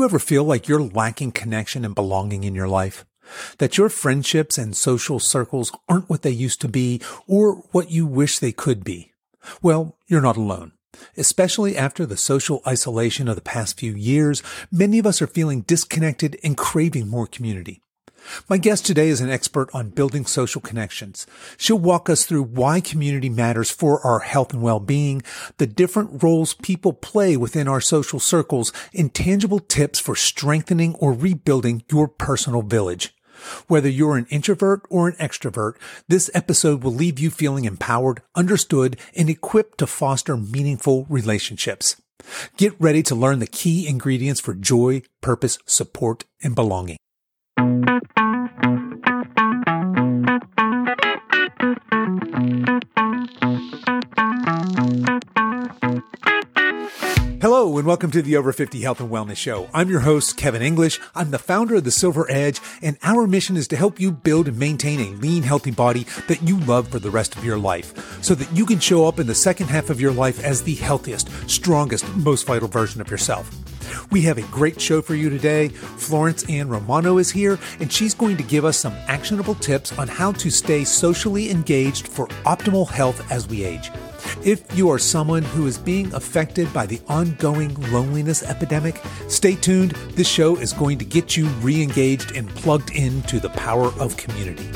you ever feel like you're lacking connection and belonging in your life? That your friendships and social circles aren't what they used to be or what you wish they could be? Well, you're not alone. Especially after the social isolation of the past few years, many of us are feeling disconnected and craving more community. My guest today is an expert on building social connections. She'll walk us through why community matters for our health and well-being, the different roles people play within our social circles, and tangible tips for strengthening or rebuilding your personal village. Whether you're an introvert or an extrovert, this episode will leave you feeling empowered, understood, and equipped to foster meaningful relationships. Get ready to learn the key ingredients for joy, purpose, support, and belonging. Hello and welcome to the Over 50 Health and Wellness Show. I'm your host, Kevin English. I'm the founder of the Silver Edge, and our mission is to help you build and maintain a lean, healthy body that you love for the rest of your life so that you can show up in the second half of your life as the healthiest, strongest, most vital version of yourself. We have a great show for you today. Florence Ann Romano is here, and she's going to give us some actionable tips on how to stay socially engaged for optimal health as we age. If you are someone who is being affected by the ongoing loneliness epidemic, stay tuned. This show is going to get you re engaged and plugged into the power of community.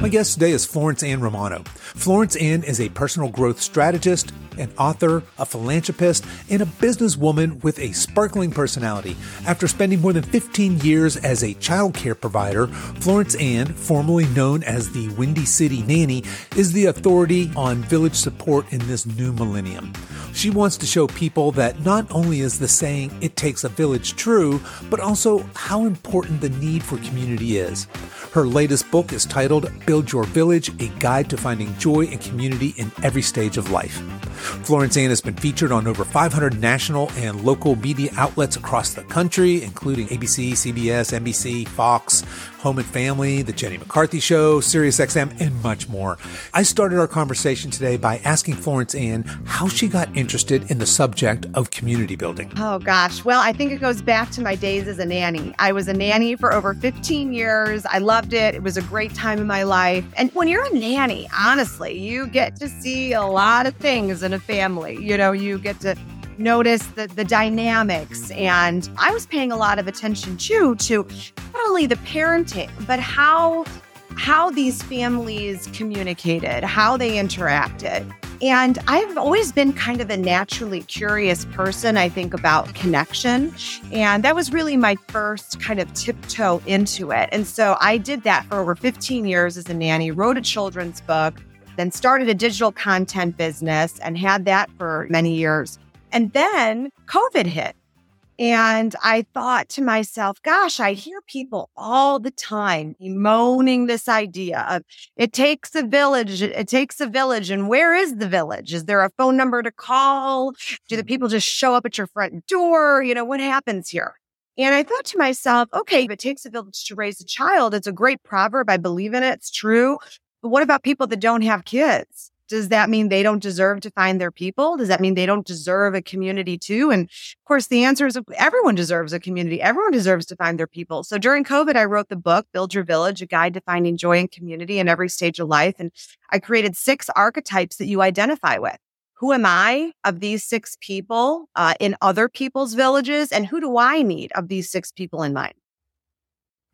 My guest today is Florence Ann Romano. Florence Ann is a personal growth strategist, an author, a philanthropist, and a businesswoman with a sparkling personality. After spending more than 15 years as a child care provider, Florence Ann, formerly known as the Windy City Nanny, is the authority on village support in this new millennium. She wants to show people that not only is the saying, it takes a village true, but also how important the need for community is. Her latest book is titled Build Your Village A Guide to Finding Joy and Community in Every Stage of Life. Florence Ann has been featured on over 500 national and local media outlets across the country, including ABC, CBS, NBC, Fox, Home and Family, The Jenny McCarthy Show, SiriusXM, and much more. I started our conversation today by asking Florence Ann how she got interested in the subject of community building. Oh, gosh. Well, I think it goes back to my days as a nanny. I was a nanny for over 15 years. I loved it. It was a great time in my life. And when you're a nanny, honestly, you get to see a lot of things in a family. You know, you get to notice the, the dynamics. And I was paying a lot of attention too to only the parenting, but how how these families communicated, how they interacted. And I've always been kind of a naturally curious person, I think, about connection. And that was really my first kind of tiptoe into it. And so I did that for over 15 years as a nanny, wrote a children's book, then started a digital content business and had that for many years. And then COVID hit. And I thought to myself, gosh, I hear people all the time moaning this idea of it takes a village, it takes a village. And where is the village? Is there a phone number to call? Do the mm-hmm. people just show up at your front door? You know, what happens here? And I thought to myself, okay, if it takes a village to raise a child, it's a great proverb. I believe in it. It's true. But what about people that don't have kids? Does that mean they don't deserve to find their people? Does that mean they don't deserve a community too? And of course, the answer is everyone deserves a community. Everyone deserves to find their people. So during COVID, I wrote the book, Build Your Village, a guide to finding joy and community in every stage of life. And I created six archetypes that you identify with. Who am I of these six people uh, in other people's villages? And who do I need of these six people in mine?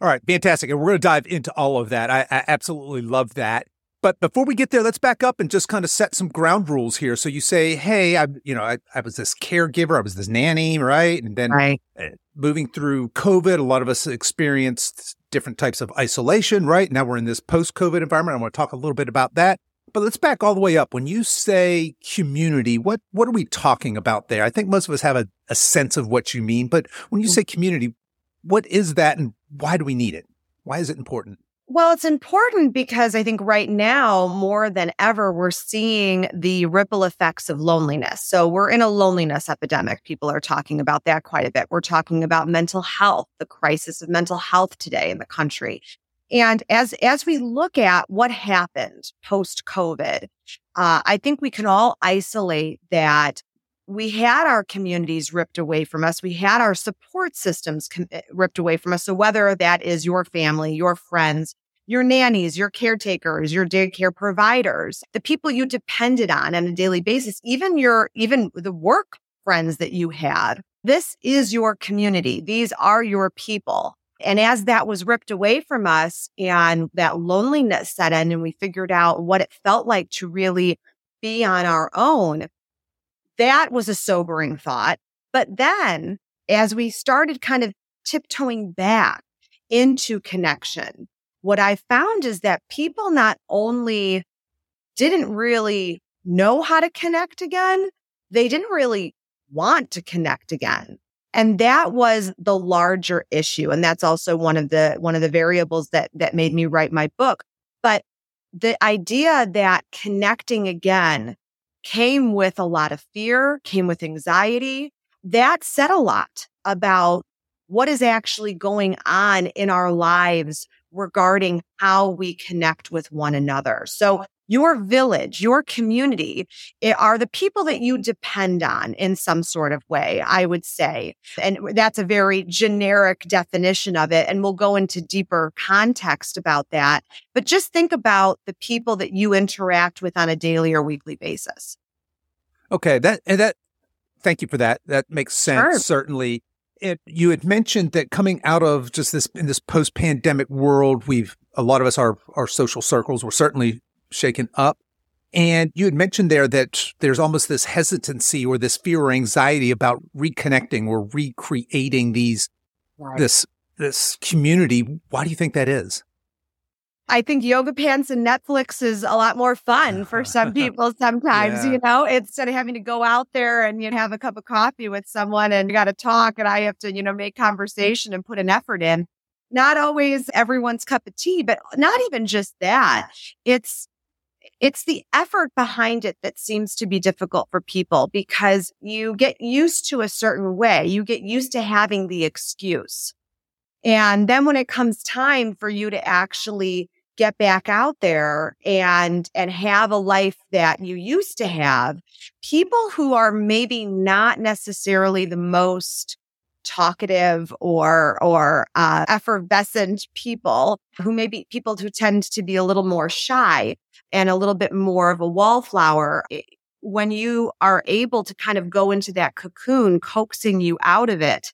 All right, fantastic. And we're going to dive into all of that. I, I absolutely love that. But before we get there, let's back up and just kind of set some ground rules here. So you say, "Hey, I, you know, I, I was this caregiver, I was this nanny, right?" And then right. Uh, moving through COVID, a lot of us experienced different types of isolation, right? Now we're in this post-COVID environment. I want to talk a little bit about that. But let's back all the way up. When you say community, what what are we talking about there? I think most of us have a, a sense of what you mean, but when you mm. say community, what is that and why do we need it? Why is it important? Well, it's important because I think right now, more than ever, we're seeing the ripple effects of loneliness. So we're in a loneliness epidemic. People are talking about that quite a bit. We're talking about mental health, the crisis of mental health today in the country. And as, as we look at what happened post COVID, uh, I think we can all isolate that we had our communities ripped away from us. We had our support systems com- eh, ripped away from us. So whether that is your family, your friends, your nannies, your caretakers, your daycare providers, the people you depended on on a daily basis, even your, even the work friends that you had, this is your community. These are your people. And as that was ripped away from us and that loneliness set in and we figured out what it felt like to really be on our own, that was a sobering thought. But then as we started kind of tiptoeing back into connection, what I found is that people not only didn't really know how to connect again, they didn't really want to connect again. And that was the larger issue. And that's also one of the, one of the variables that, that made me write my book. But the idea that connecting again came with a lot of fear, came with anxiety. That said a lot about what is actually going on in our lives regarding how we connect with one another. So your village, your community eh, are the people that you depend on in some sort of way, I would say. And that's a very generic definition of it. And we'll go into deeper context about that. But just think about the people that you interact with on a daily or weekly basis. Okay. That, and that, thank you for that. That makes sense. Sure. Certainly. It, you had mentioned that coming out of just this in this post pandemic world, we've a lot of us our our social circles were certainly shaken up. And you had mentioned there that there's almost this hesitancy or this fear or anxiety about reconnecting or recreating these right. this this community. Why do you think that is? I think yoga pants and Netflix is a lot more fun for some people sometimes, yeah. you know, instead of having to go out there and you know, have a cup of coffee with someone and you got to talk and I have to, you know, make conversation and put an effort in. Not always everyone's cup of tea, but not even just that. It's it's the effort behind it that seems to be difficult for people because you get used to a certain way. You get used to having the excuse. And then when it comes time for you to actually get back out there and, and have a life that you used to have, people who are maybe not necessarily the most talkative or or uh, effervescent people who may be people who tend to be a little more shy and a little bit more of a wallflower when you are able to kind of go into that cocoon coaxing you out of it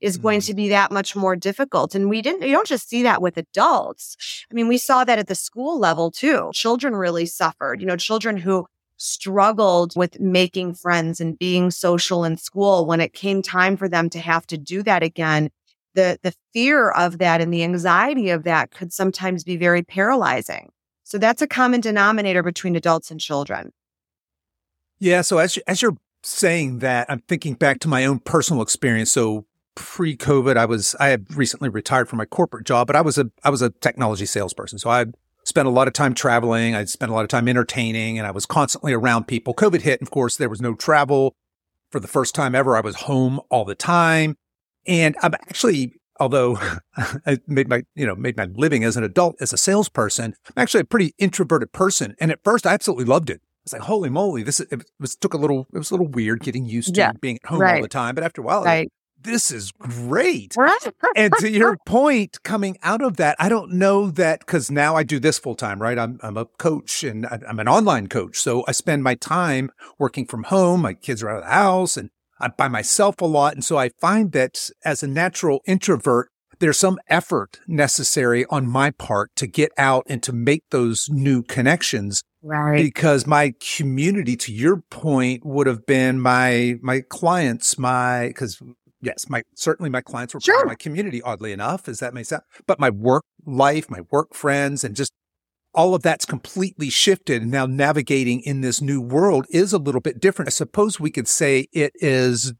is going mm-hmm. to be that much more difficult and we didn't you don't just see that with adults. I mean we saw that at the school level too. Children really suffered you know children who struggled with making friends and being social in school when it came time for them to have to do that again the the fear of that and the anxiety of that could sometimes be very paralyzing so that's a common denominator between adults and children yeah so as as you're saying that i'm thinking back to my own personal experience so pre-covid i was i had recently retired from my corporate job but i was a i was a technology salesperson so i spent a lot of time traveling. I spent a lot of time entertaining and I was constantly around people. COVID hit. And of course, there was no travel for the first time ever. I was home all the time. And I'm actually, although I made my, you know, made my living as an adult, as a salesperson, I'm actually a pretty introverted person. And at first I absolutely loved it. I was like, holy moly, this it was took a little, it was a little weird getting used to yeah, being at home right. all the time. But after a while, right this is great. and to your point, coming out of that, I don't know that because now I do this full time, right? I'm, I'm a coach and I'm an online coach. So I spend my time working from home. My kids are out of the house and I'm by myself a lot. And so I find that as a natural introvert, there's some effort necessary on my part to get out and to make those new connections. Right. Because my community, to your point, would have been my, my clients, my, cause yes, my certainly my clients were sure. part of my community, oddly enough, as that may sound. But my work life, my work friends, and just all of that's completely shifted. And now navigating in this new world is a little bit different. I suppose we could say it is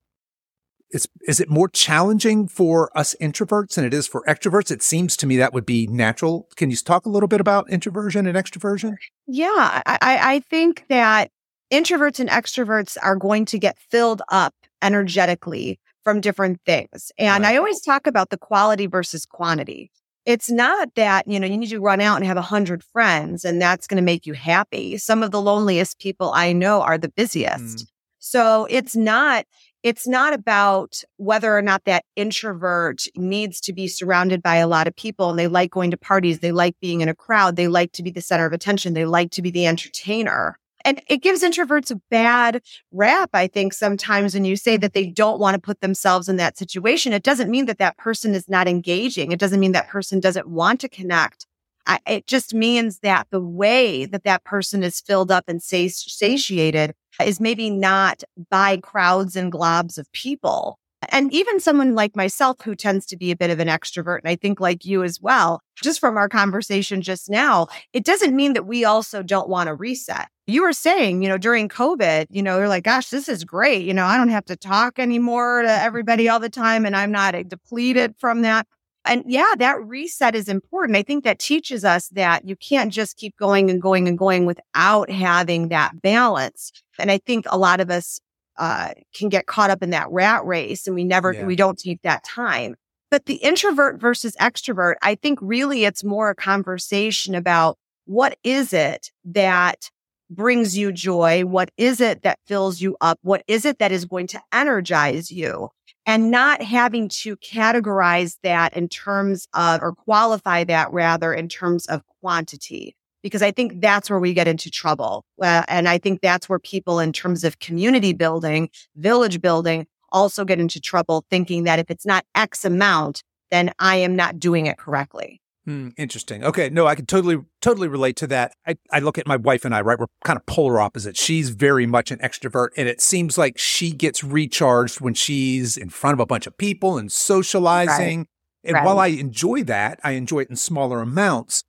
is, is it more challenging for us introverts than it is for extroverts? It seems to me that would be natural. Can you talk a little bit about introversion and extroversion? Yeah, I, I think that introverts and extroverts are going to get filled up energetically from different things. And right. I always talk about the quality versus quantity. It's not that, you know, you need to run out and have a hundred friends and that's going to make you happy. Some of the loneliest people I know are the busiest. Mm. So it's not, it's not about whether or not that introvert needs to be surrounded by a lot of people and they like going to parties. They like being in a crowd. They like to be the center of attention. They like to be the entertainer. And it gives introverts a bad rap, I think, sometimes when you say that they don't want to put themselves in that situation. It doesn't mean that that person is not engaging. It doesn't mean that person doesn't want to connect. I, it just means that the way that that person is filled up and satiated is maybe not by crowds and globs of people. And even someone like myself who tends to be a bit of an extrovert, and I think like you as well, just from our conversation just now, it doesn't mean that we also don't want to reset. You were saying, you know, during COVID, you know, you're like, gosh, this is great. You know, I don't have to talk anymore to everybody all the time and I'm not depleted from that. And yeah, that reset is important. I think that teaches us that you can't just keep going and going and going without having that balance. And I think a lot of us uh, can get caught up in that rat race and we never, yeah. we don't take that time. But the introvert versus extrovert, I think really it's more a conversation about what is it that brings you joy? What is it that fills you up? What is it that is going to energize you? And not having to categorize that in terms of, or qualify that rather in terms of quantity because I think that's where we get into trouble. Uh, and I think that's where people, in terms of community building, village building, also get into trouble thinking that if it's not X amount, then I am not doing it correctly. Hmm, interesting. Okay. No, I can totally, totally relate to that. I, I look at my wife and I, right? We're kind of polar opposites. She's very much an extrovert and it seems like she gets recharged when she's in front of a bunch of people and socializing. Right. And right. while I enjoy that, I enjoy it in smaller amounts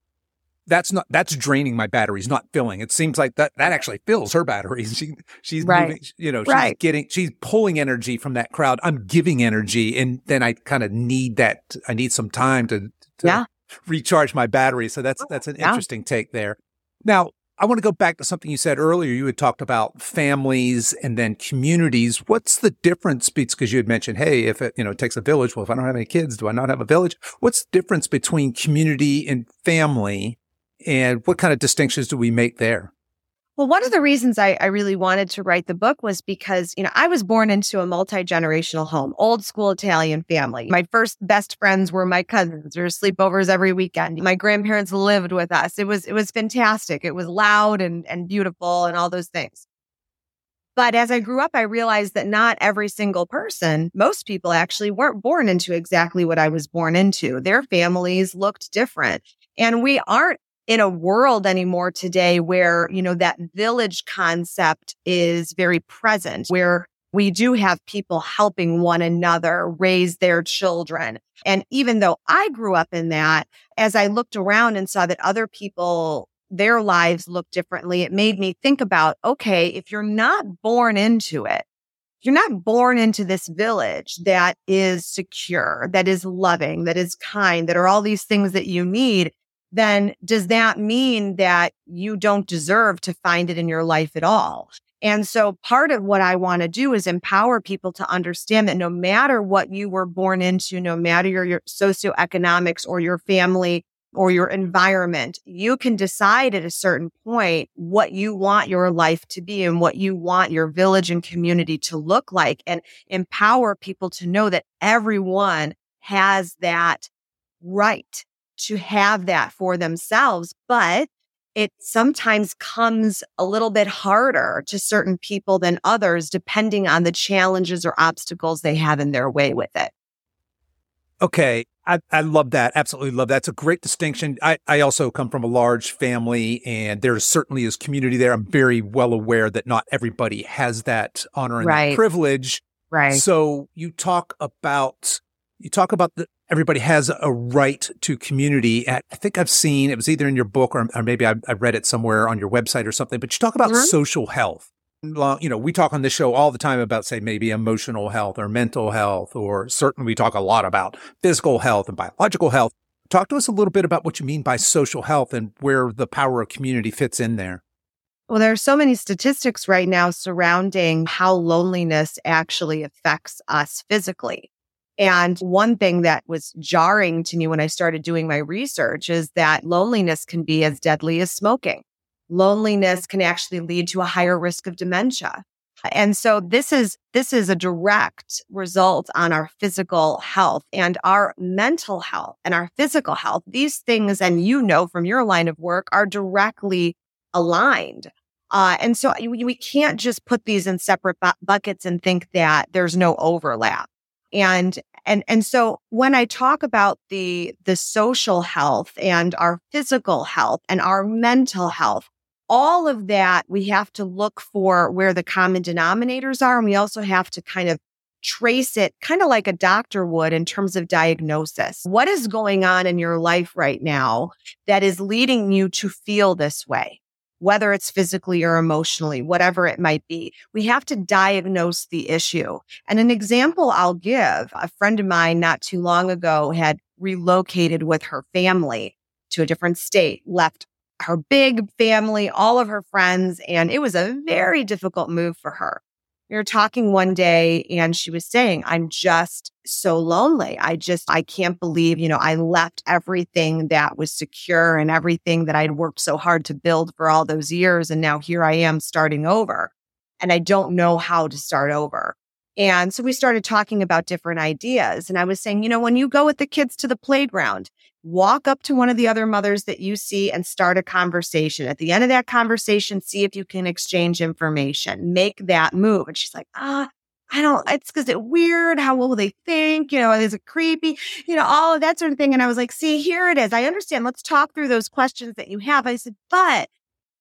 that's not that's draining my batteries, not filling. It seems like that that actually fills her batteries. She she's right. moving, you know, she's right. getting she's pulling energy from that crowd. I'm giving energy, and then I kind of need that. I need some time to, to yeah. Recharge my battery. So that's oh, that's an yeah. interesting take there. Now I want to go back to something you said earlier. You had talked about families and then communities. What's the difference? Because you had mentioned, hey, if it, you know, it takes a village. Well, if I don't have any kids, do I not have a village? What's the difference between community and family? And what kind of distinctions do we make there? Well, one of the reasons I, I, really wanted to write the book was because, you know, I was born into a multi generational home, old school Italian family. My first best friends were my cousins. There were sleepovers every weekend. My grandparents lived with us. It was, it was fantastic. It was loud and, and beautiful and all those things. But as I grew up, I realized that not every single person, most people actually weren't born into exactly what I was born into. Their families looked different. And we aren't in a world anymore today where, you know, that village concept is very present, where we do have people helping one another raise their children. And even though I grew up in that, as I looked around and saw that other people, their lives look differently, it made me think about, okay, if you're not born into it, you're not born into this village that is secure, that is loving, that is kind, that are all these things that you need then does that mean that you don't deserve to find it in your life at all? And so part of what I want to do is empower people to understand that no matter what you were born into, no matter your, your socioeconomics or your family or your environment, you can decide at a certain point what you want your life to be and what you want your village and community to look like and empower people to know that everyone has that right to have that for themselves. But it sometimes comes a little bit harder to certain people than others, depending on the challenges or obstacles they have in their way with it. Okay. I, I love that. Absolutely love that. It's a great distinction. I, I also come from a large family and there certainly is community there. I'm very well aware that not everybody has that honor and right. privilege. Right. So you talk about you talk about the, everybody has a right to community. I think I've seen it was either in your book or, or maybe I, I, read it somewhere on your website or something. But you talk about mm-hmm. social health. you know, we talk on this show all the time about, say, maybe emotional health or mental health, or certainly we talk a lot about physical health and biological health. Talk to us a little bit about what you mean by social health and where the power of community fits in there. Well, there are so many statistics right now surrounding how loneliness actually affects us physically. And one thing that was jarring to me when I started doing my research is that loneliness can be as deadly as smoking loneliness can actually lead to a higher risk of dementia. And so this is, this is a direct result on our physical health and our mental health and our physical health. These things, and you know from your line of work, are directly aligned. Uh, and so we, can't just put these in separate bu- buckets and think that there's no overlap. And and and so when I talk about the the social health and our physical health and our mental health, all of that, we have to look for where the common denominators are. And we also have to kind of trace it kind of like a doctor would in terms of diagnosis. What is going on in your life right now that is leading you to feel this way? Whether it's physically or emotionally, whatever it might be, we have to diagnose the issue. And an example I'll give a friend of mine not too long ago had relocated with her family to a different state, left her big family, all of her friends. And it was a very difficult move for her. We were talking one day and she was saying, I'm just so lonely. I just, I can't believe, you know, I left everything that was secure and everything that I'd worked so hard to build for all those years. And now here I am starting over and I don't know how to start over. And so we started talking about different ideas. And I was saying, you know, when you go with the kids to the playground, walk up to one of the other mothers that you see and start a conversation. At the end of that conversation, see if you can exchange information, make that move. And she's like, ah, I don't, it's because it's weird. How will they think? You know, is it creepy? You know, all of that sort of thing. And I was like, see, here it is. I understand. Let's talk through those questions that you have. I said, but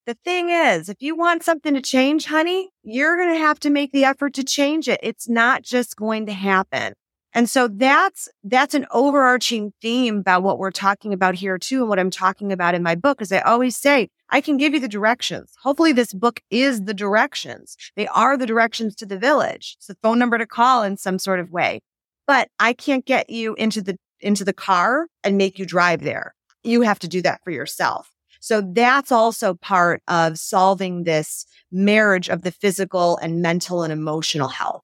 the thing is, if you want something to change, honey, you're going to have to make the effort to change it. It's not just going to happen. And so that's, that's an overarching theme about what we're talking about here too. And what I'm talking about in my book is I always say, I can give you the directions. Hopefully this book is the directions. They are the directions to the village. It's the phone number to call in some sort of way, but I can't get you into the, into the car and make you drive there. You have to do that for yourself. So that's also part of solving this marriage of the physical and mental and emotional health.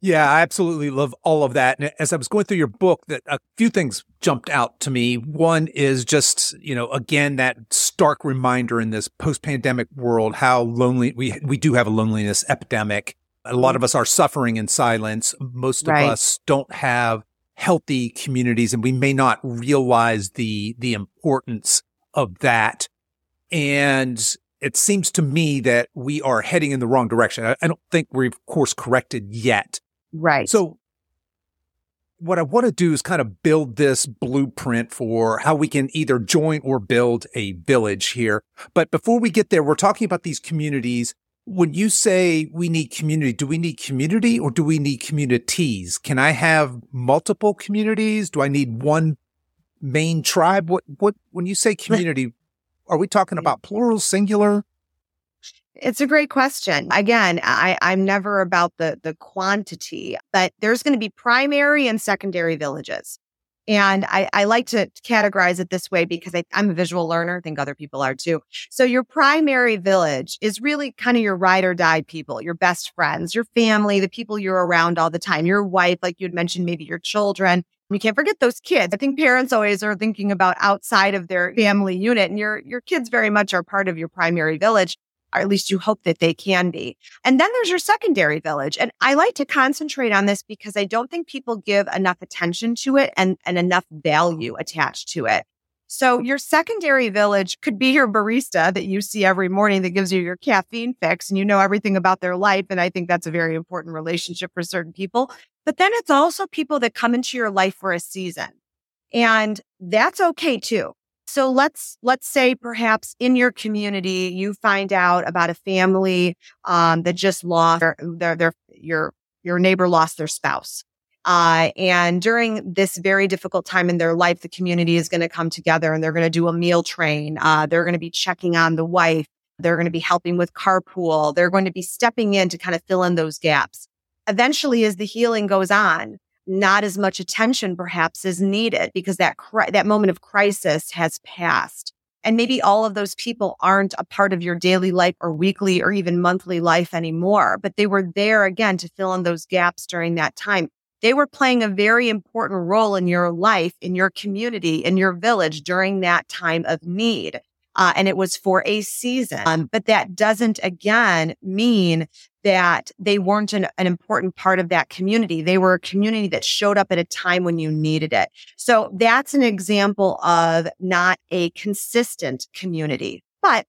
Yeah, I absolutely love all of that. And as I was going through your book, that a few things jumped out to me. One is just, you know, again, that stark reminder in this post-pandemic world, how lonely we, we do have a loneliness epidemic. A lot of mm-hmm. us are suffering in silence. Most right. of us don't have healthy communities and we may not realize the, the importance of that. And it seems to me that we are heading in the wrong direction. I, I don't think we've of course corrected yet. Right. So what I want to do is kind of build this blueprint for how we can either join or build a village here. But before we get there, we're talking about these communities. When you say we need community, do we need community or do we need communities? Can I have multiple communities? Do I need one main tribe? What, what, when you say community, are we talking about plural, singular? It's a great question. Again, I, I'm never about the the quantity, but there's going to be primary and secondary villages. And I, I like to categorize it this way because I, I'm a visual learner. I think other people are too. So your primary village is really kind of your ride or die people, your best friends, your family, the people you're around all the time, your wife, like you'd mentioned, maybe your children. You can't forget those kids. I think parents always are thinking about outside of their family unit and your, your kids very much are part of your primary village or at least you hope that they can be. And then there's your secondary village. And I like to concentrate on this because I don't think people give enough attention to it and, and enough value attached to it. So your secondary village could be your barista that you see every morning that gives you your caffeine fix and you know everything about their life. And I think that's a very important relationship for certain people. But then it's also people that come into your life for a season. And that's okay too. So let's let's say perhaps in your community you find out about a family um, that just lost their, their, their your your neighbor lost their spouse. Uh, and during this very difficult time in their life, the community is going to come together and they're going to do a meal train. Uh, they're going to be checking on the wife They're going to be helping with carpool. They're going to be stepping in to kind of fill in those gaps. Eventually, as the healing goes on, not as much attention perhaps is needed because that cri- that moment of crisis has passed. And maybe all of those people aren't a part of your daily life or weekly or even monthly life anymore, but they were there again to fill in those gaps during that time. They were playing a very important role in your life, in your community, in your village during that time of need. Uh, and it was for a season. Um, but that doesn't again mean that they weren't an, an, important part of that community. They were a community that showed up at a time when you needed it. So that's an example of not a consistent community. But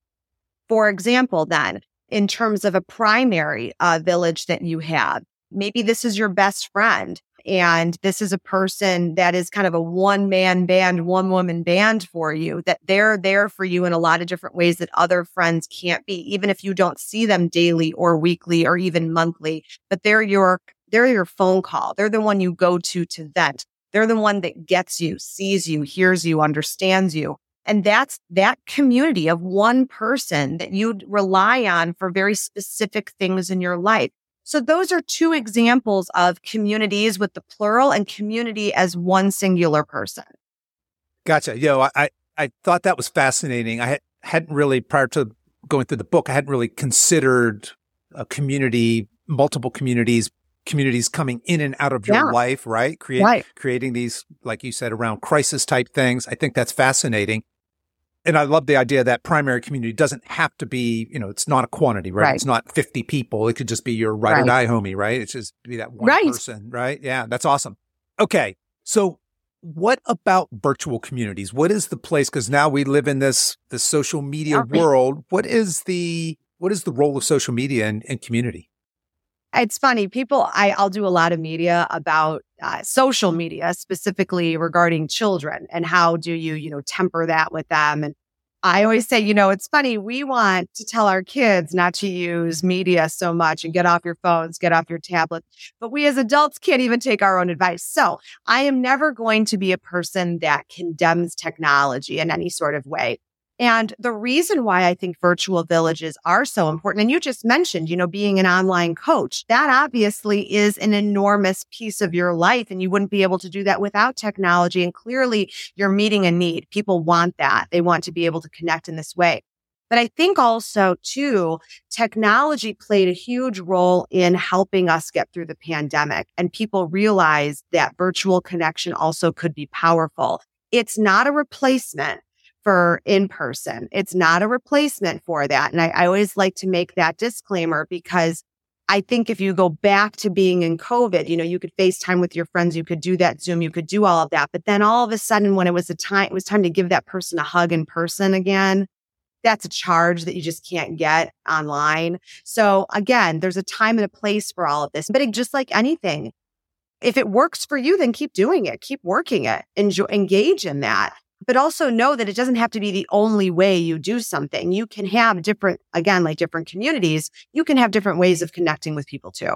for example, then in terms of a primary uh, village that you have, maybe this is your best friend and this is a person that is kind of a one man band, one woman band for you, that they're there for you in a lot of different ways that other friends can't be, even if you don't see them daily or weekly or even monthly, but they're your, they're your phone call. They're the one you go to to vent. They're the one that gets you, sees you, hears you, understands you. And that's that community of one person that you'd rely on for very specific things in your life. So those are two examples of communities with the plural and community as one singular person. Gotcha. Yo, I, I thought that was fascinating. I had, hadn't really, prior to going through the book, I hadn't really considered a community, multiple communities, communities coming in and out of your yeah. life, right? Create, right? Creating these, like you said, around crisis type things. I think that's fascinating and I love the idea that primary community doesn't have to be, you know, it's not a quantity, right? right. It's not 50 people. It could just be your ride right. or die homie, right? It's just be that one right. person, right? Yeah, that's awesome. Okay. So what about virtual communities? What is the place? Cause now we live in this, this social media world. What is the, what is the role of social media and, and community? It's funny. People, I, I'll do a lot of media about uh, social media, specifically regarding children and how do you, you know, temper that with them. And I always say, you know, it's funny. We want to tell our kids not to use media so much and get off your phones, get off your tablets. But we as adults can't even take our own advice. So I am never going to be a person that condemns technology in any sort of way. And the reason why I think virtual villages are so important, and you just mentioned, you know, being an online coach, that obviously is an enormous piece of your life. And you wouldn't be able to do that without technology. And clearly you're meeting a need. People want that. They want to be able to connect in this way. But I think also too, technology played a huge role in helping us get through the pandemic and people realized that virtual connection also could be powerful. It's not a replacement for in person. It's not a replacement for that. And I, I, always like to make that disclaimer because I think if you go back to being in COVID, you know, you could FaceTime with your friends, you could do that Zoom, you could do all of that. But then all of a sudden, when it was a time, it was time to give that person a hug in person again. That's a charge that you just can't get online. So again, there's a time and a place for all of this. But it, just like anything, if it works for you, then keep doing it, keep working it, enjoy, engage in that but also know that it doesn't have to be the only way you do something. You can have different, again, like different communities, you can have different ways of connecting with people too.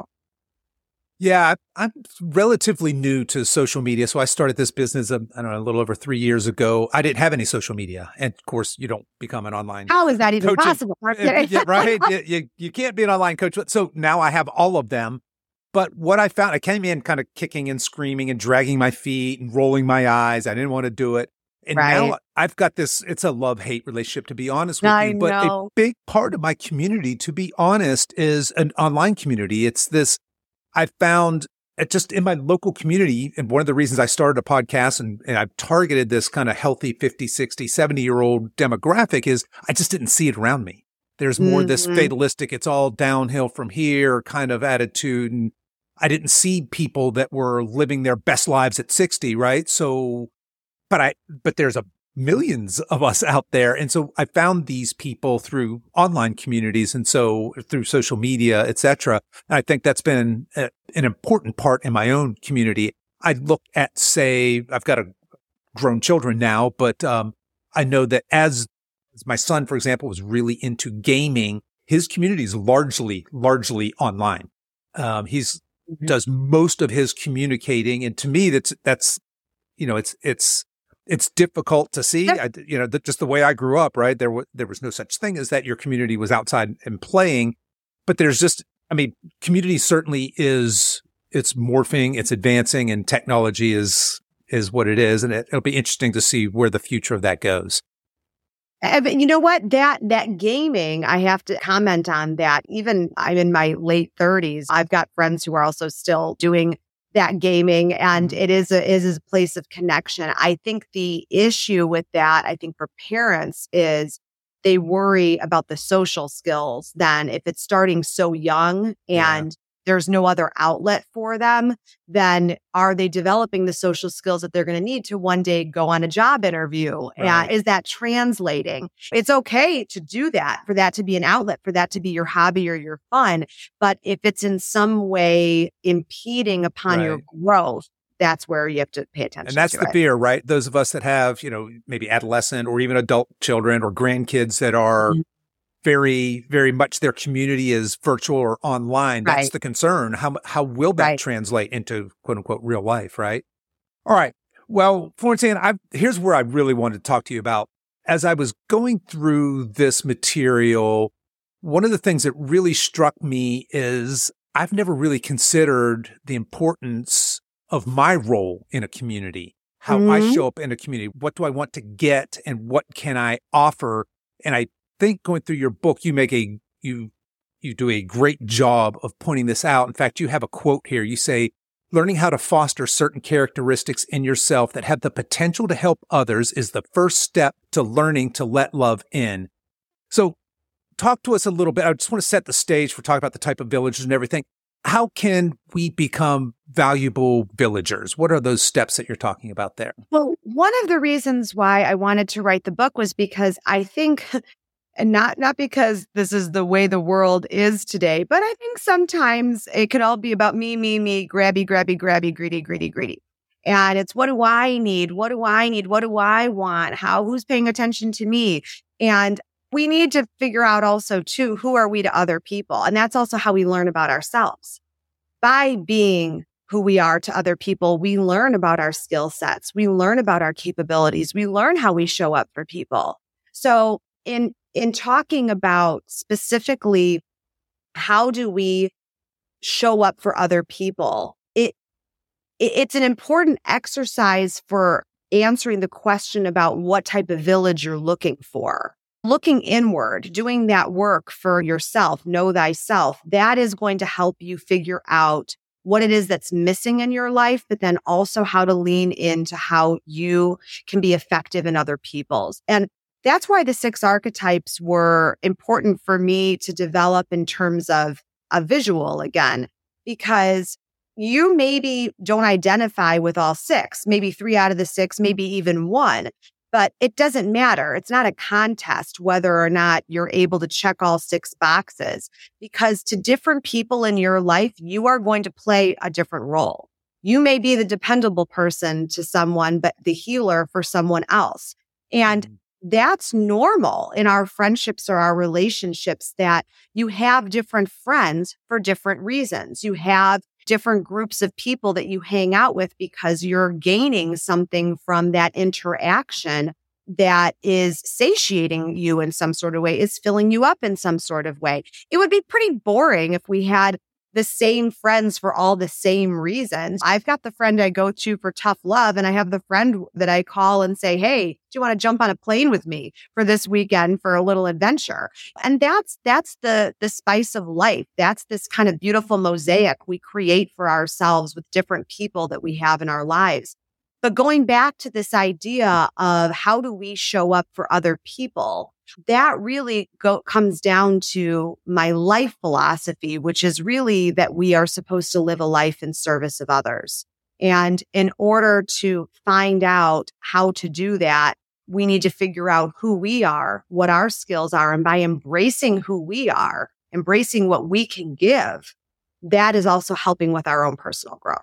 Yeah, I'm relatively new to social media. So I started this business, um, I don't know, a little over three years ago. I didn't have any social media. And of course, you don't become an online How is that even coach. possible? yeah, right. you, you, you can't be an online coach. So now I have all of them. But what I found, I came in kind of kicking and screaming and dragging my feet and rolling my eyes. I didn't want to do it. And right. now I've got this, it's a love hate relationship, to be honest with I you. But know. a big part of my community, to be honest, is an online community. It's this, I found it just in my local community. And one of the reasons I started a podcast and, and I've targeted this kind of healthy 50, 60, 70 year old demographic is I just didn't see it around me. There's more mm-hmm. this fatalistic, it's all downhill from here kind of attitude. And I didn't see people that were living their best lives at 60, right? So but I, but there's a millions of us out there. And so I found these people through online communities and so through social media, etc. And I think that's been a, an important part in my own community. I look at, say, I've got a grown children now, but, um, I know that as, as my son, for example, was really into gaming, his community is largely, largely online. Um, he's mm-hmm. does most of his communicating. And to me, that's, that's, you know, it's, it's, it's difficult to see. I, you know, the, just the way I grew up, right? There was there was no such thing as that. Your community was outside and playing, but there's just, I mean, community certainly is it's morphing, it's advancing, and technology is is what it is, and it, it'll be interesting to see where the future of that goes. But you know what? That that gaming, I have to comment on that. Even I'm in my late 30s. I've got friends who are also still doing that gaming and mm-hmm. it is a is a place of connection. I think the issue with that, I think for parents is they worry about the social skills then if it's starting so young and there's no other outlet for them, then are they developing the social skills that they're going to need to one day go on a job interview? Right. And is that translating? It's okay to do that, for that to be an outlet, for that to be your hobby or your fun. But if it's in some way impeding upon right. your growth, that's where you have to pay attention. And that's the it. fear, right? Those of us that have, you know, maybe adolescent or even adult children or grandkids that are mm-hmm very, very much their community is virtual or online. That's right. the concern. How, how will that right. translate into quote unquote real life? Right. All right. Well, Florence Ann, I, here's where I really wanted to talk to you about. As I was going through this material, one of the things that really struck me is I've never really considered the importance of my role in a community, how mm-hmm. I show up in a community. What do I want to get and what can I offer? And I think going through your book, you make a, you, you do a great job of pointing this out. In fact, you have a quote here. You say, learning how to foster certain characteristics in yourself that have the potential to help others is the first step to learning to let love in. So talk to us a little bit. I just want to set the stage for talking about the type of villagers and everything. How can we become valuable villagers? What are those steps that you're talking about there? Well, one of the reasons why I wanted to write the book was because I think and not not because this is the way the world is today but i think sometimes it could all be about me me me grabby grabby grabby greedy greedy greedy. And it's what do i need? What do i need? What do i want? How who's paying attention to me? And we need to figure out also too who are we to other people? And that's also how we learn about ourselves. By being who we are to other people we learn about our skill sets. We learn about our capabilities. We learn how we show up for people. So in in talking about specifically how do we show up for other people, it, it it's an important exercise for answering the question about what type of village you're looking for. Looking inward, doing that work for yourself, know thyself, that is going to help you figure out what it is that's missing in your life, but then also how to lean into how you can be effective in other people's. And that's why the six archetypes were important for me to develop in terms of a visual again, because you maybe don't identify with all six, maybe three out of the six, maybe even one, but it doesn't matter. It's not a contest whether or not you're able to check all six boxes because to different people in your life, you are going to play a different role. You may be the dependable person to someone, but the healer for someone else. And mm that's normal in our friendships or our relationships that you have different friends for different reasons. You have different groups of people that you hang out with because you're gaining something from that interaction that is satiating you in some sort of way, is filling you up in some sort of way. It would be pretty boring if we had the same friends for all the same reasons. I've got the friend I go to for tough love and I have the friend that I call and say, Hey, do you want to jump on a plane with me for this weekend for a little adventure? And that's, that's the, the spice of life. That's this kind of beautiful mosaic we create for ourselves with different people that we have in our lives. But going back to this idea of how do we show up for other people? That really go, comes down to my life philosophy, which is really that we are supposed to live a life in service of others. And in order to find out how to do that, we need to figure out who we are, what our skills are. And by embracing who we are, embracing what we can give, that is also helping with our own personal growth.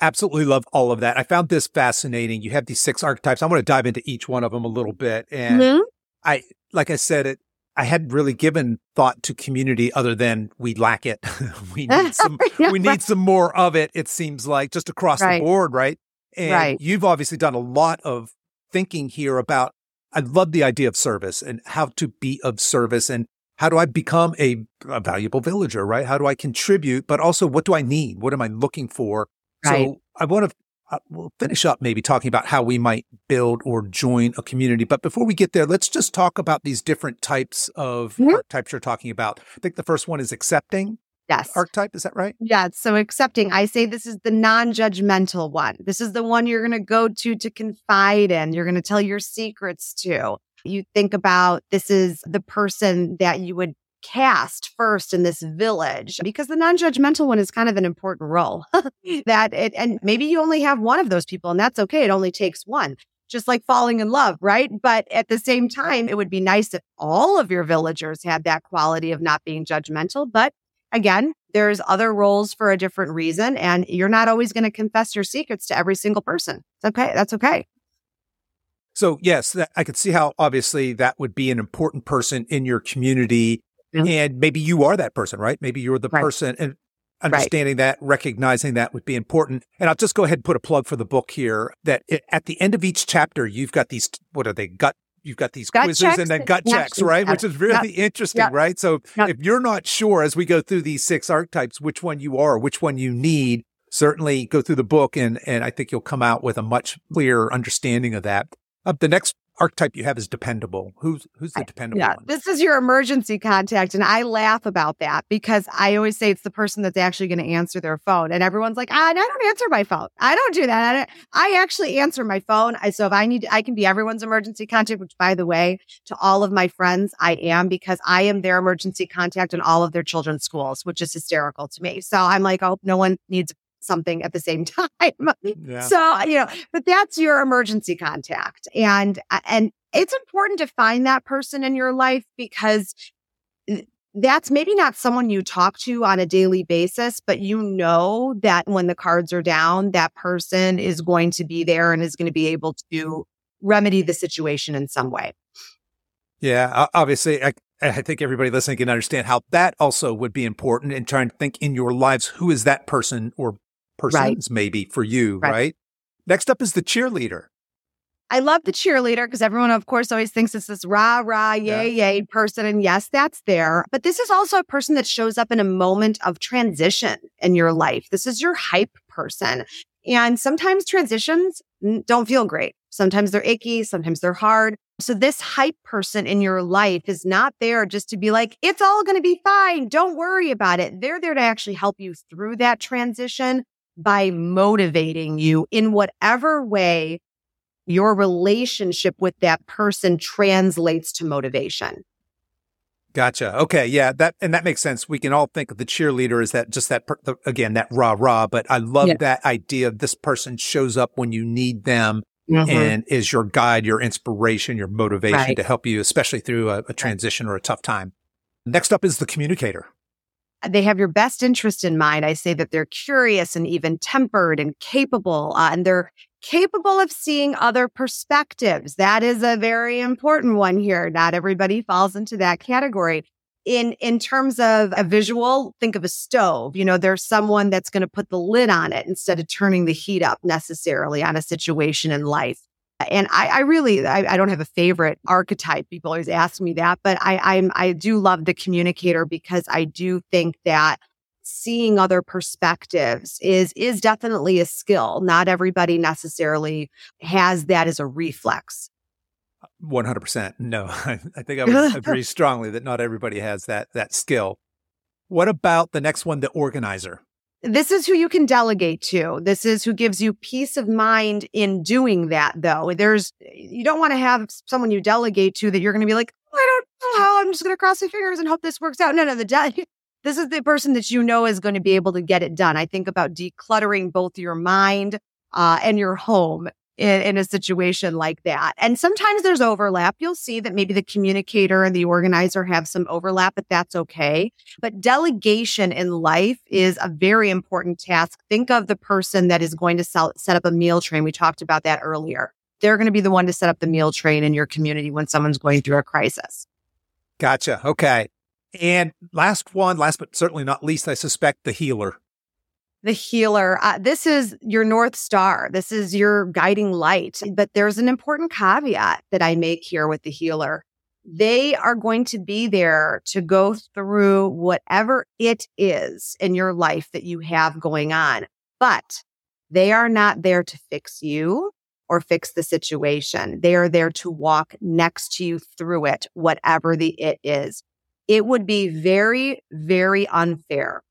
Absolutely love all of that. I found this fascinating. You have these six archetypes. I want to dive into each one of them a little bit. And mm-hmm. I, like I said, it, I hadn't really given thought to community other than we lack it. we need some, yeah, we need right. some more of it. It seems like just across right. the board, right? And right. you've obviously done a lot of thinking here about, I love the idea of service and how to be of service and how do I become a, a valuable villager, right? How do I contribute? But also, what do I need? What am I looking for? Right. So I want to uh, we'll finish up maybe talking about how we might build or join a community. But before we get there, let's just talk about these different types of mm-hmm. archetypes you're talking about. I think the first one is accepting. Yes. Archetype, is that right? Yeah. So accepting, I say this is the non judgmental one. This is the one you're going to go to to confide in. You're going to tell your secrets to. You think about this is the person that you would cast first in this village because the non-judgmental one is kind of an important role that it, and maybe you only have one of those people and that's okay. It only takes one just like falling in love, right? But at the same time, it would be nice if all of your villagers had that quality of not being judgmental. But again, there's other roles for a different reason, and you're not always going to confess your secrets to every single person. It's okay. That's okay. So, yes, I could see how obviously that would be an important person in your community yeah. And maybe you are that person, right? Maybe you're the right. person and understanding right. that, recognizing that would be important. And I'll just go ahead and put a plug for the book here that it, at the end of each chapter, you've got these, what are they, gut you've got these gut quizzes and then gut checks, right? Which is really interesting, right? So if you're not sure as we go through these six archetypes, which one you are, which one you need, certainly go through the book and and I think you'll come out with a much clearer understanding of that. Uh, the next archetype you have is dependable. Who's who's the dependable yeah, one? This is your emergency contact. And I laugh about that because I always say it's the person that's actually going to answer their phone. And everyone's like, ah, I don't answer my phone. I don't do that. I, don't, I actually answer my phone. I, so if I need, I can be everyone's emergency contact, which by the way, to all of my friends, I am because I am their emergency contact in all of their children's schools, which is hysterical to me. So I'm like, oh, no one needs something at the same time. Yeah. So, you know, but that's your emergency contact. And, uh, and it's important to find that person in your life because that's maybe not someone you talk to on a daily basis, but you know that when the cards are down, that person is going to be there and is going to be able to remedy the situation in some way. Yeah, obviously, I, I think everybody listening can understand how that also would be important in trying to think in your lives who is that person or persons right. maybe for you, right. right? Next up is the cheerleader. I love the cheerleader because everyone, of course, always thinks it's this rah, rah, yay, yeah. yay person. And yes, that's there. But this is also a person that shows up in a moment of transition in your life. This is your hype person. And sometimes transitions don't feel great. Sometimes they're icky. Sometimes they're hard. So this hype person in your life is not there just to be like, it's all going to be fine. Don't worry about it. They're there to actually help you through that transition by motivating you in whatever way your relationship with that person translates to motivation. Gotcha. Okay. Yeah. That, and that makes sense. We can all think of the cheerleader as that, just that, the, again, that rah rah, but I love that idea of this person shows up when you need them mm-hmm. and is your guide, your inspiration, your motivation right. to help you, especially through a, a transition right. or a tough time. Next up is the communicator they have your best interest in mind. I say that they're curious and even tempered and capable, uh, and they're capable of seeing other perspectives. That is a very important one here. Not everybody falls into that category. In, in terms of a visual, think of a stove. You know, there's someone that's going to put the lid on it instead of turning the heat up necessarily on a situation in life. And I, I really, I, I, don't have a favorite archetype. People always ask me that, but I, I'm, I do love the communicator because I do think that seeing other perspectives is is definitely a skill. Not everybody necessarily has that as a reflex. 100%. No, I, I think I would agree strongly that not everybody has that that skill. What about the next one, the organizer? This is who you can delegate to. This is who gives you peace of mind in doing that, though. There's, you don't want to have someone you delegate to that you're going to be like, oh, I don't know how. I'm just going to cross my fingers and hope this works out. No, no, the de- this is the person that you know is going to be able to get it done. I think about decluttering both your mind uh, and your home in, in, a situation like that. And sometimes there's overlap. You'll see that maybe the communicator and the organizer have some overlap, but that's okay. But delegation in life is a very important task. Think of the person that is going to sell, set up a meal train. We talked about that earlier. They're going to be the one to set up the meal train in your community when someone's going through a crisis. Gotcha. Okay. And last one, last but certainly not least, I suspect the healer. The healer. Uh, this is your North Star. This is your guiding light. But there's an important caveat that I make here with the healer. They are going to be there to go through whatever it is in your life that you have going on, but they are not there to fix you or fix the situation. They are there to walk next to you through it, whatever the it is. It would be very, very unfair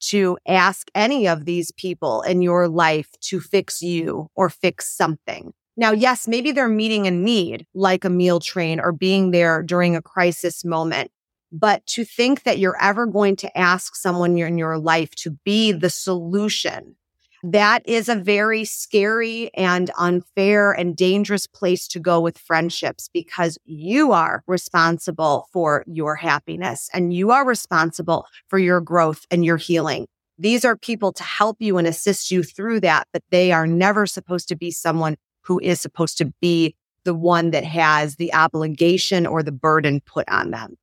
to ask any of these people in your life to fix you or fix something. Now, yes, maybe they're meeting a need like a meal train or being there during a crisis moment. But to think that you're ever going to ask someone in your life to be the solution, that is a very scary and unfair and dangerous place to go with friendships because you are responsible for your happiness and you are responsible for your growth and your healing. These are people to help you and assist you through that, but they are never supposed to be someone who is supposed to be the one that has the obligation or the burden put on them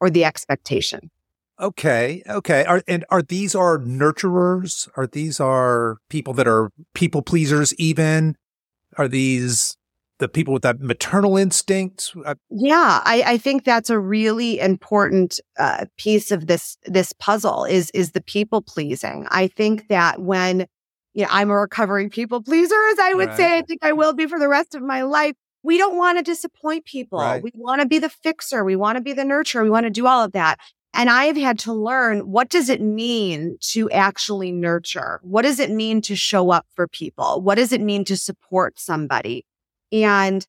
or the expectation. Okay, okay. Are and are these are nurturers? Are these are people that are people pleasers even? Are these the people with that maternal instinct? Yeah, I, I think that's a really important uh, piece of this this puzzle is is the people pleasing. I think that when you know, I'm a recovering people pleaser, as I would right. say. I think I will be for the rest of my life. We don't want to disappoint people. Right. We want to be the fixer. We want to be the nurturer. We want to do all of that. And I have had to learn what does it mean to actually nurture? What does it mean to show up for people? What does it mean to support somebody? And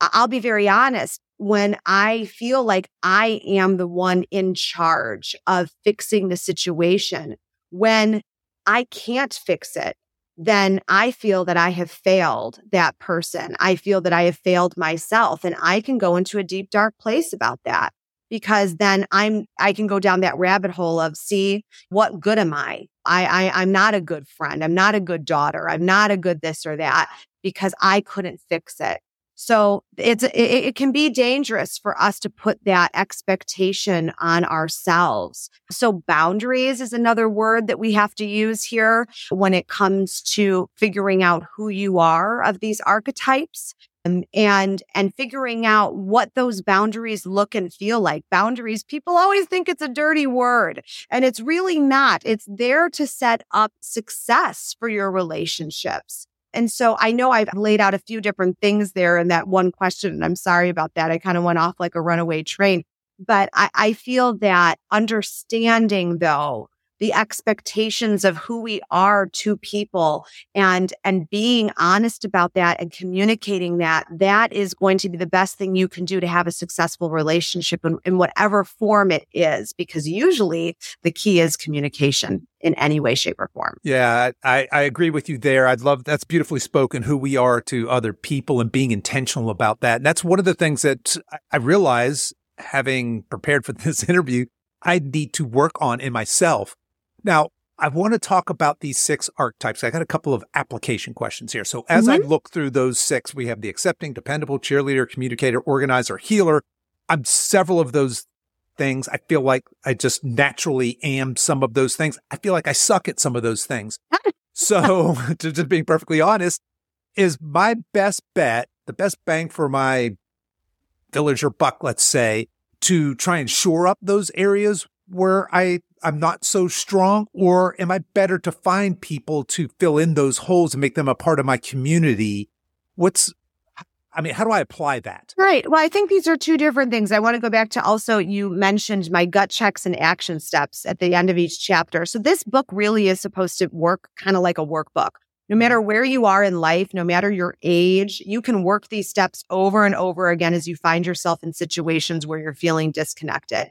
I'll be very honest. When I feel like I am the one in charge of fixing the situation, when I can't fix it, then I feel that I have failed that person. I feel that I have failed myself and I can go into a deep, dark place about that because then I'm, I can go down that rabbit hole of see what good am I? I, I, I'm not a good friend. I'm not a good daughter. I'm not a good this or that because I couldn't fix it. So it's, it, it, can be dangerous for us to put that expectation on ourselves. So boundaries is another word that we have to use here when it comes to figuring out who you are of these archetypes. Um, and and figuring out what those boundaries look and feel like boundaries people always think it's a dirty word and it's really not it's there to set up success for your relationships and so I know I've laid out a few different things there in that one question. And I'm sorry about that. I kind of went off like a runaway train. But I, I feel that understanding though the expectations of who we are to people and and being honest about that and communicating that that is going to be the best thing you can do to have a successful relationship in, in whatever form it is because usually the key is communication in any way shape or form. Yeah i i agree with you there. I'd love that's beautifully spoken who we are to other people and being intentional about that. And that's one of the things that i realize having prepared for this interview I need to work on in myself now, I want to talk about these six archetypes. I got a couple of application questions here. So as mm-hmm. I look through those six, we have the accepting, dependable, cheerleader, communicator, organizer, healer. I'm several of those things. I feel like I just naturally am some of those things. I feel like I suck at some of those things. so to just being perfectly honest, is my best bet, the best bang for my villager buck, let's say, to try and shore up those areas where I I'm not so strong or am I better to find people to fill in those holes and make them a part of my community? What's I mean, how do I apply that? Right. Well, I think these are two different things. I want to go back to also, you mentioned my gut checks and action steps at the end of each chapter. So this book really is supposed to work kind of like a workbook. No mm-hmm. matter where you are in life, no matter your age, you can work these steps over and over again as you find yourself in situations where you're feeling disconnected.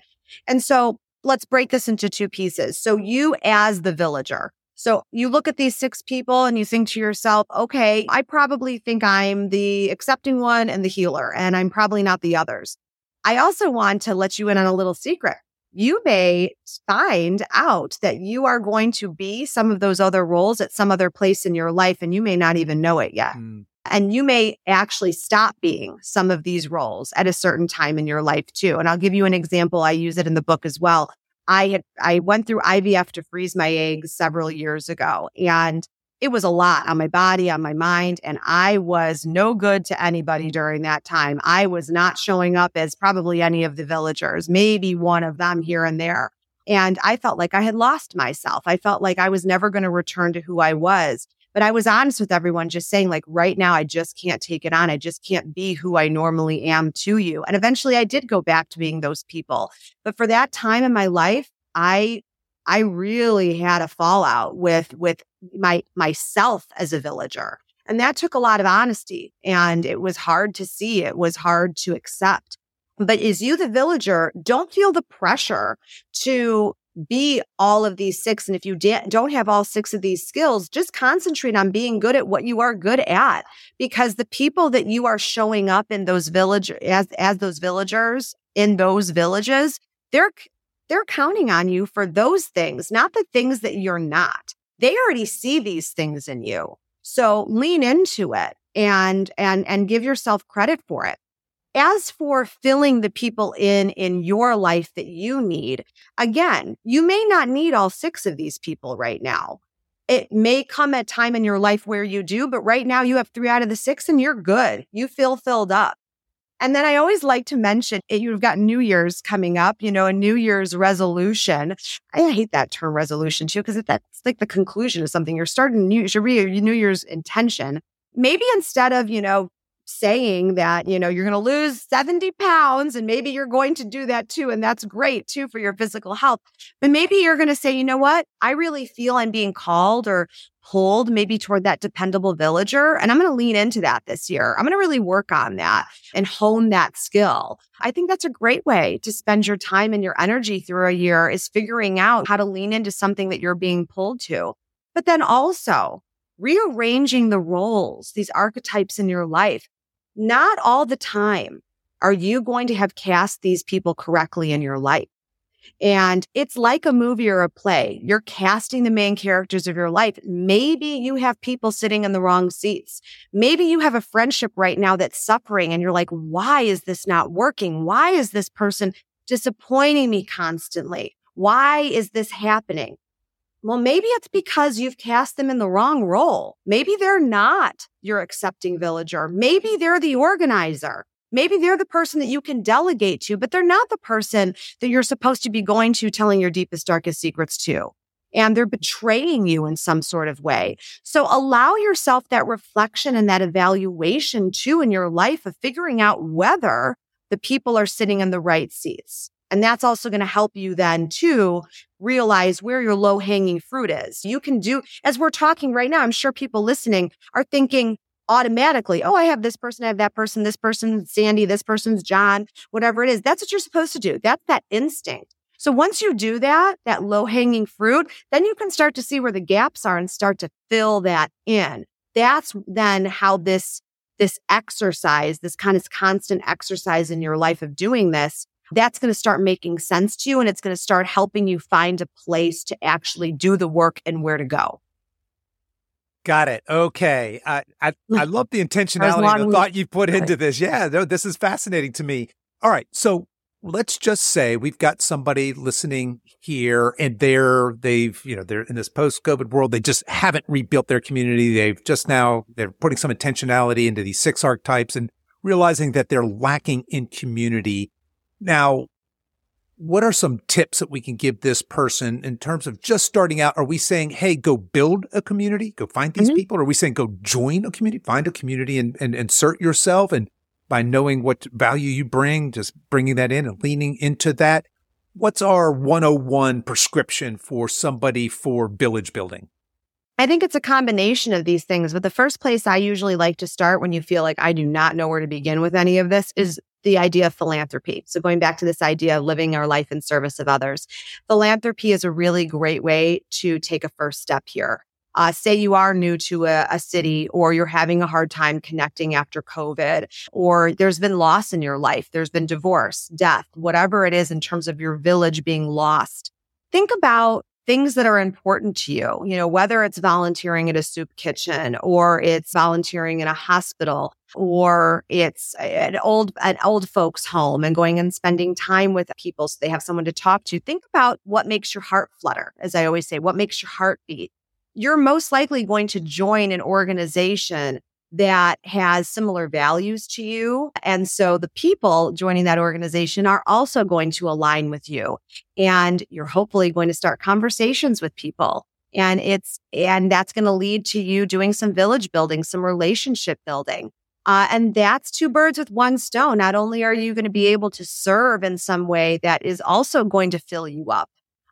And so let's break this into two pieces. So you as the villager. So you look at these six people and you think to yourself, okay, I probably think I'm the accepting one and the healer, and I'm probably not the others. I also want to let you in on a little secret. You may find out that you are going to be some of those other roles at some other place in your life, and you may not even know it yet. Mm. And you may actually stop being some of these roles at a certain time in your life too. And I'll give you an example. I use it in the book as well. I had I went through IVF to freeze my eggs several years ago and it was a lot on my body, on my mind, and I was no good to anybody during that time. I was not showing up as probably any of the villagers, maybe one of them here and there. And I felt like I had lost myself. I felt like I was never going to return to who I was. But I was honest with everyone, just saying, like, right now, I just can't take it on. I just can't be who I normally am to you. And eventually I did go back to being those people. But for that time in my life, I I really had a fallout with with my myself as a villager. And that took a lot of honesty and it was hard to see. It was hard to accept. But as you, the villager, don't feel the pressure to be all of these six. And if you da- don't have all six of these skills, just concentrate on being good at what you are good at. Because the people that you are showing up in those village as, as those villagers in those villages, they're, they're counting on you for those things, not the things that you're not. They already see these things in you. So lean into it and, and, and give yourself credit for it. As for filling the people in in your life that you need, again, you may not need all six of these people right now. It may come at time in your life where you do, but right now you have three out of the six and you're good. You feel filled up. And then I always like to mention eh, you've got New Year's coming up, you know, a New Year's resolution. I hate that term resolution too, because that's like the conclusion of something. You're starting new, should read New Year's intention. Maybe instead of, you know, saying that, you know, you're going to lose 70 pounds and maybe you're going to do that too. And that's great too for your physical health. But maybe you're going to say, you know what? I really feel I'm being called or pulled maybe toward that dependable villager. And I'm going to lean into that this year. I'm going to really work on that and hone that skill. I think that's a great way to spend your time and your energy through a year is figuring out how to lean into something that you're being pulled to. But then also rearranging the roles, these archetypes in your life not all the time are you going to have cast these people correctly in your life. And it's like a movie or a play. You're casting the main characters of your life. Maybe you have people sitting in the wrong seats. Maybe you have a friendship right now that's suffering and you're like, why is this not working? Why is this person disappointing me constantly? Why is this happening? Well, maybe it's because you've cast them in the wrong role. Maybe they're not your accepting villager. Maybe they're the organizer. Maybe they're the person that you can delegate to, but they're not the person that you're supposed to be going to telling your deepest, darkest secrets to. And they're betraying you in some sort of way. So allow yourself that reflection and that evaluation too in your life of figuring out whether the people are sitting in the right seats. And that's also going to help you then to realize where your low hanging fruit is. You can do, as we're talking right now, I'm sure people listening are thinking automatically, oh, I have this person, I have that person, this person's Sandy, this person's John, whatever it is. That's what you're supposed to do. That's that instinct. So once you do that, that low hanging fruit, then you can start to see where the gaps are and start to fill that in. That's then how this, this exercise, this kind of constant exercise in your life of doing this that's going to start making sense to you and it's going to start helping you find a place to actually do the work and where to go. Got it. Okay. I I, I love the intentionality and the thought you put into this. Yeah, no, this is fascinating to me. All right. So let's just say we've got somebody listening here and they're they've you know they're in this post-covid world they just haven't rebuilt their community they've just now they're putting some intentionality into these six archetypes and realizing that they're lacking in community now, what are some tips that we can give this person in terms of just starting out? Are we saying, hey, go build a community, go find these mm-hmm. people? Or are we saying go join a community, find a community and, and insert yourself? And by knowing what value you bring, just bringing that in and leaning into that. What's our 101 prescription for somebody for village building? I think it's a combination of these things, but the first place I usually like to start when you feel like I do not know where to begin with any of this is the idea of philanthropy. So going back to this idea of living our life in service of others, philanthropy is a really great way to take a first step here. Uh, say you are new to a, a, city or you're having a hard time connecting after COVID, or there's been loss in your life, there's been divorce, death, whatever it is in terms of your village being lost. Think about things that are important to you, you know, whether it's volunteering at a soup kitchen or it's volunteering in a hospital or it's an old an old folks home and going and spending time with people so they have someone to talk to think about what makes your heart flutter as i always say what makes your heart beat you're most likely going to join an organization that has similar values to you. And so the people joining that organization are also going to align with you. And you're hopefully going to start conversations with people. And it's, and that's going to lead to you doing some village building, some relationship building. Uh, and that's two birds with one stone. Not only are you going to be able to serve in some way that is also going to fill you up,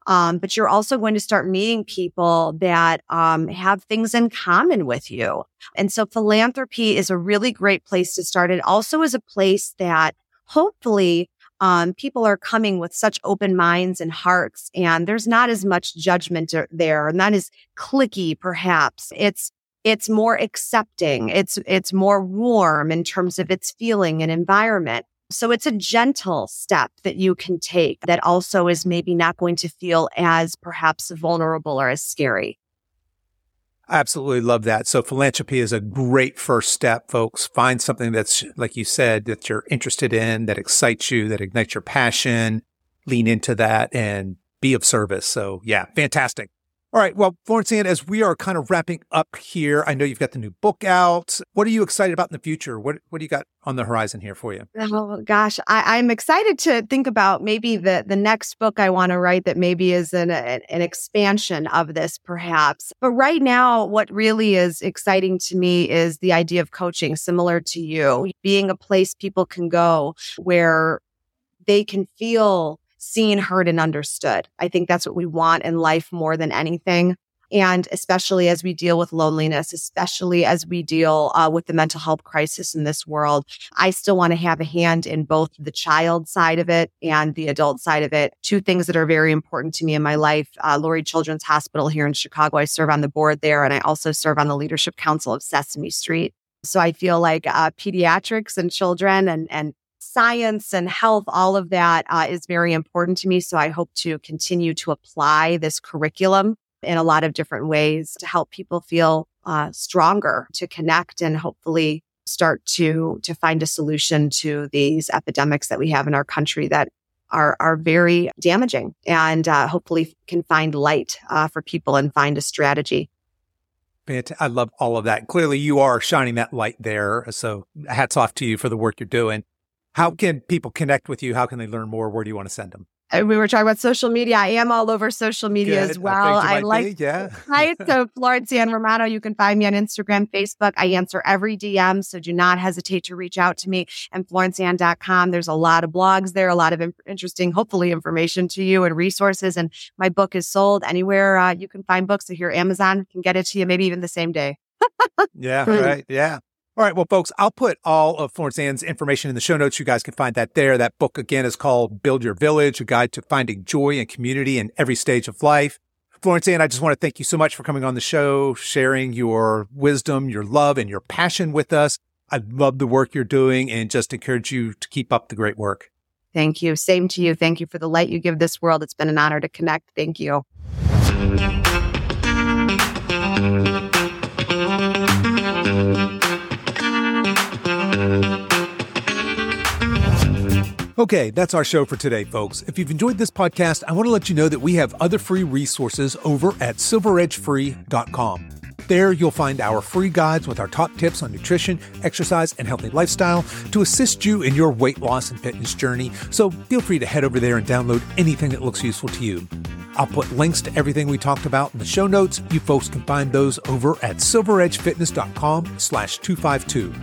um, but you're also going to start meeting people that um, have things in common with you. And so philanthropy is a really great place to start. It also is a place that hopefully um, people are coming with such open minds and hearts, and there's not as much judgment there, not as cliquey, perhaps. It's it's more accepting. It's it's more warm in terms of its feeling and environment. So it's a gentle step that you can take that also is maybe not going to feel as perhaps vulnerable or as scary. I absolutely love that. So philanthropy is a great first step, folks. Find something that's, like you said, that you're interested in, that excites you, that ignites your passion. Lean into that and be of service. So yeah, fantastic. All right. Well, Florence Ann, as we are kind of wrapping up here, I know you've got the new book out. What are you excited about in the future? What What do you got on the horizon here for you? Oh gosh, I, am excited to think about maybe the the next book I want to write that maybe is an, an an expansion of this, perhaps. But right now, what really is exciting to me is the idea of coaching, similar to you, being a place people can go where they can feel seen, heard, and understood. I think that's what we want in life more than anything. And especially as we deal with loneliness, especially as we deal uh, with the mental health crisis in this world, I still want to have a hand in both the child side of it and the adult side of it. Two things that are very important to me in my life. Uh, Lurie Children's Hospital here in Chicago. I serve on the board there and I also serve on the leadership council of Sesame Street. So I feel like uh, pediatrics and children and, and science and health, all of that uh, is very important to me. So I hope to continue to apply this curriculum in a lot of different ways to help people feel uh, stronger, to connect, and hopefully start to to find a solution to these epidemics that we have in our country that are are very damaging, and uh, hopefully can find light uh, for people and find a strategy. I love all of that. Clearly, you are shining that light there. So, hats off to you for the work you're doing. How can people connect with you? How can they learn more? Where do you want to send them? Uh, we were talking about social media. I am all over social media Good. as well. I, I like, be, yeah. right. So Florence Ann Romano, you can find me on Instagram, Facebook. I answer every DM. So do not hesitate to reach out to me and florenceann.com. There's a lot of blogs there, a lot of imp- interesting, hopefully information to you and resources. And my book is sold anywhere uh, you can find books. So here, Amazon can get it to you maybe even the same day. yeah. Right. Yeah. All right. Well, folks, I'll put all of Florence Ann's information in the show notes. You guys can find that there. That book again is called Build Your Village, a guide to finding joy and community in every stage of life. Florence Ann, I just want to thank you so much for coming on the show, sharing your wisdom, your love, and your passion with us. I love the work you're doing and just encourage you to keep up the great work. Thank you. Same to you. Thank you for the light you give this world. It's been an honor to connect. Thank you. Okay, that's our show for today, folks. If you've enjoyed this podcast, I want to let you know that we have other free resources over at silveredgefree.com. There, you'll find our free guides with our top tips on nutrition, exercise, and healthy lifestyle to assist you in your weight loss and fitness journey. So feel free to head over there and download anything that looks useful to you. I'll put links to everything we talked about in the show notes. You folks can find those over at silveredgefitness.com slash 252.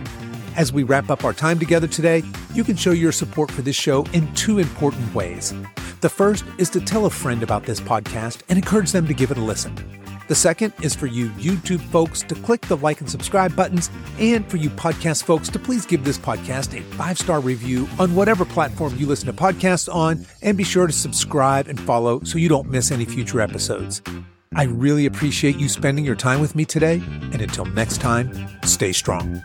As we wrap up our time together today, you can show your support for this show in two important ways. The first is to tell a friend about this podcast and encourage them to give it a listen. The second is for you YouTube folks to click the like and subscribe buttons, and for you podcast folks to please give this podcast a five star review on whatever platform you listen to podcasts on, and be sure to subscribe and follow so you don't miss any future episodes. I really appreciate you spending your time with me today, and until next time, stay strong.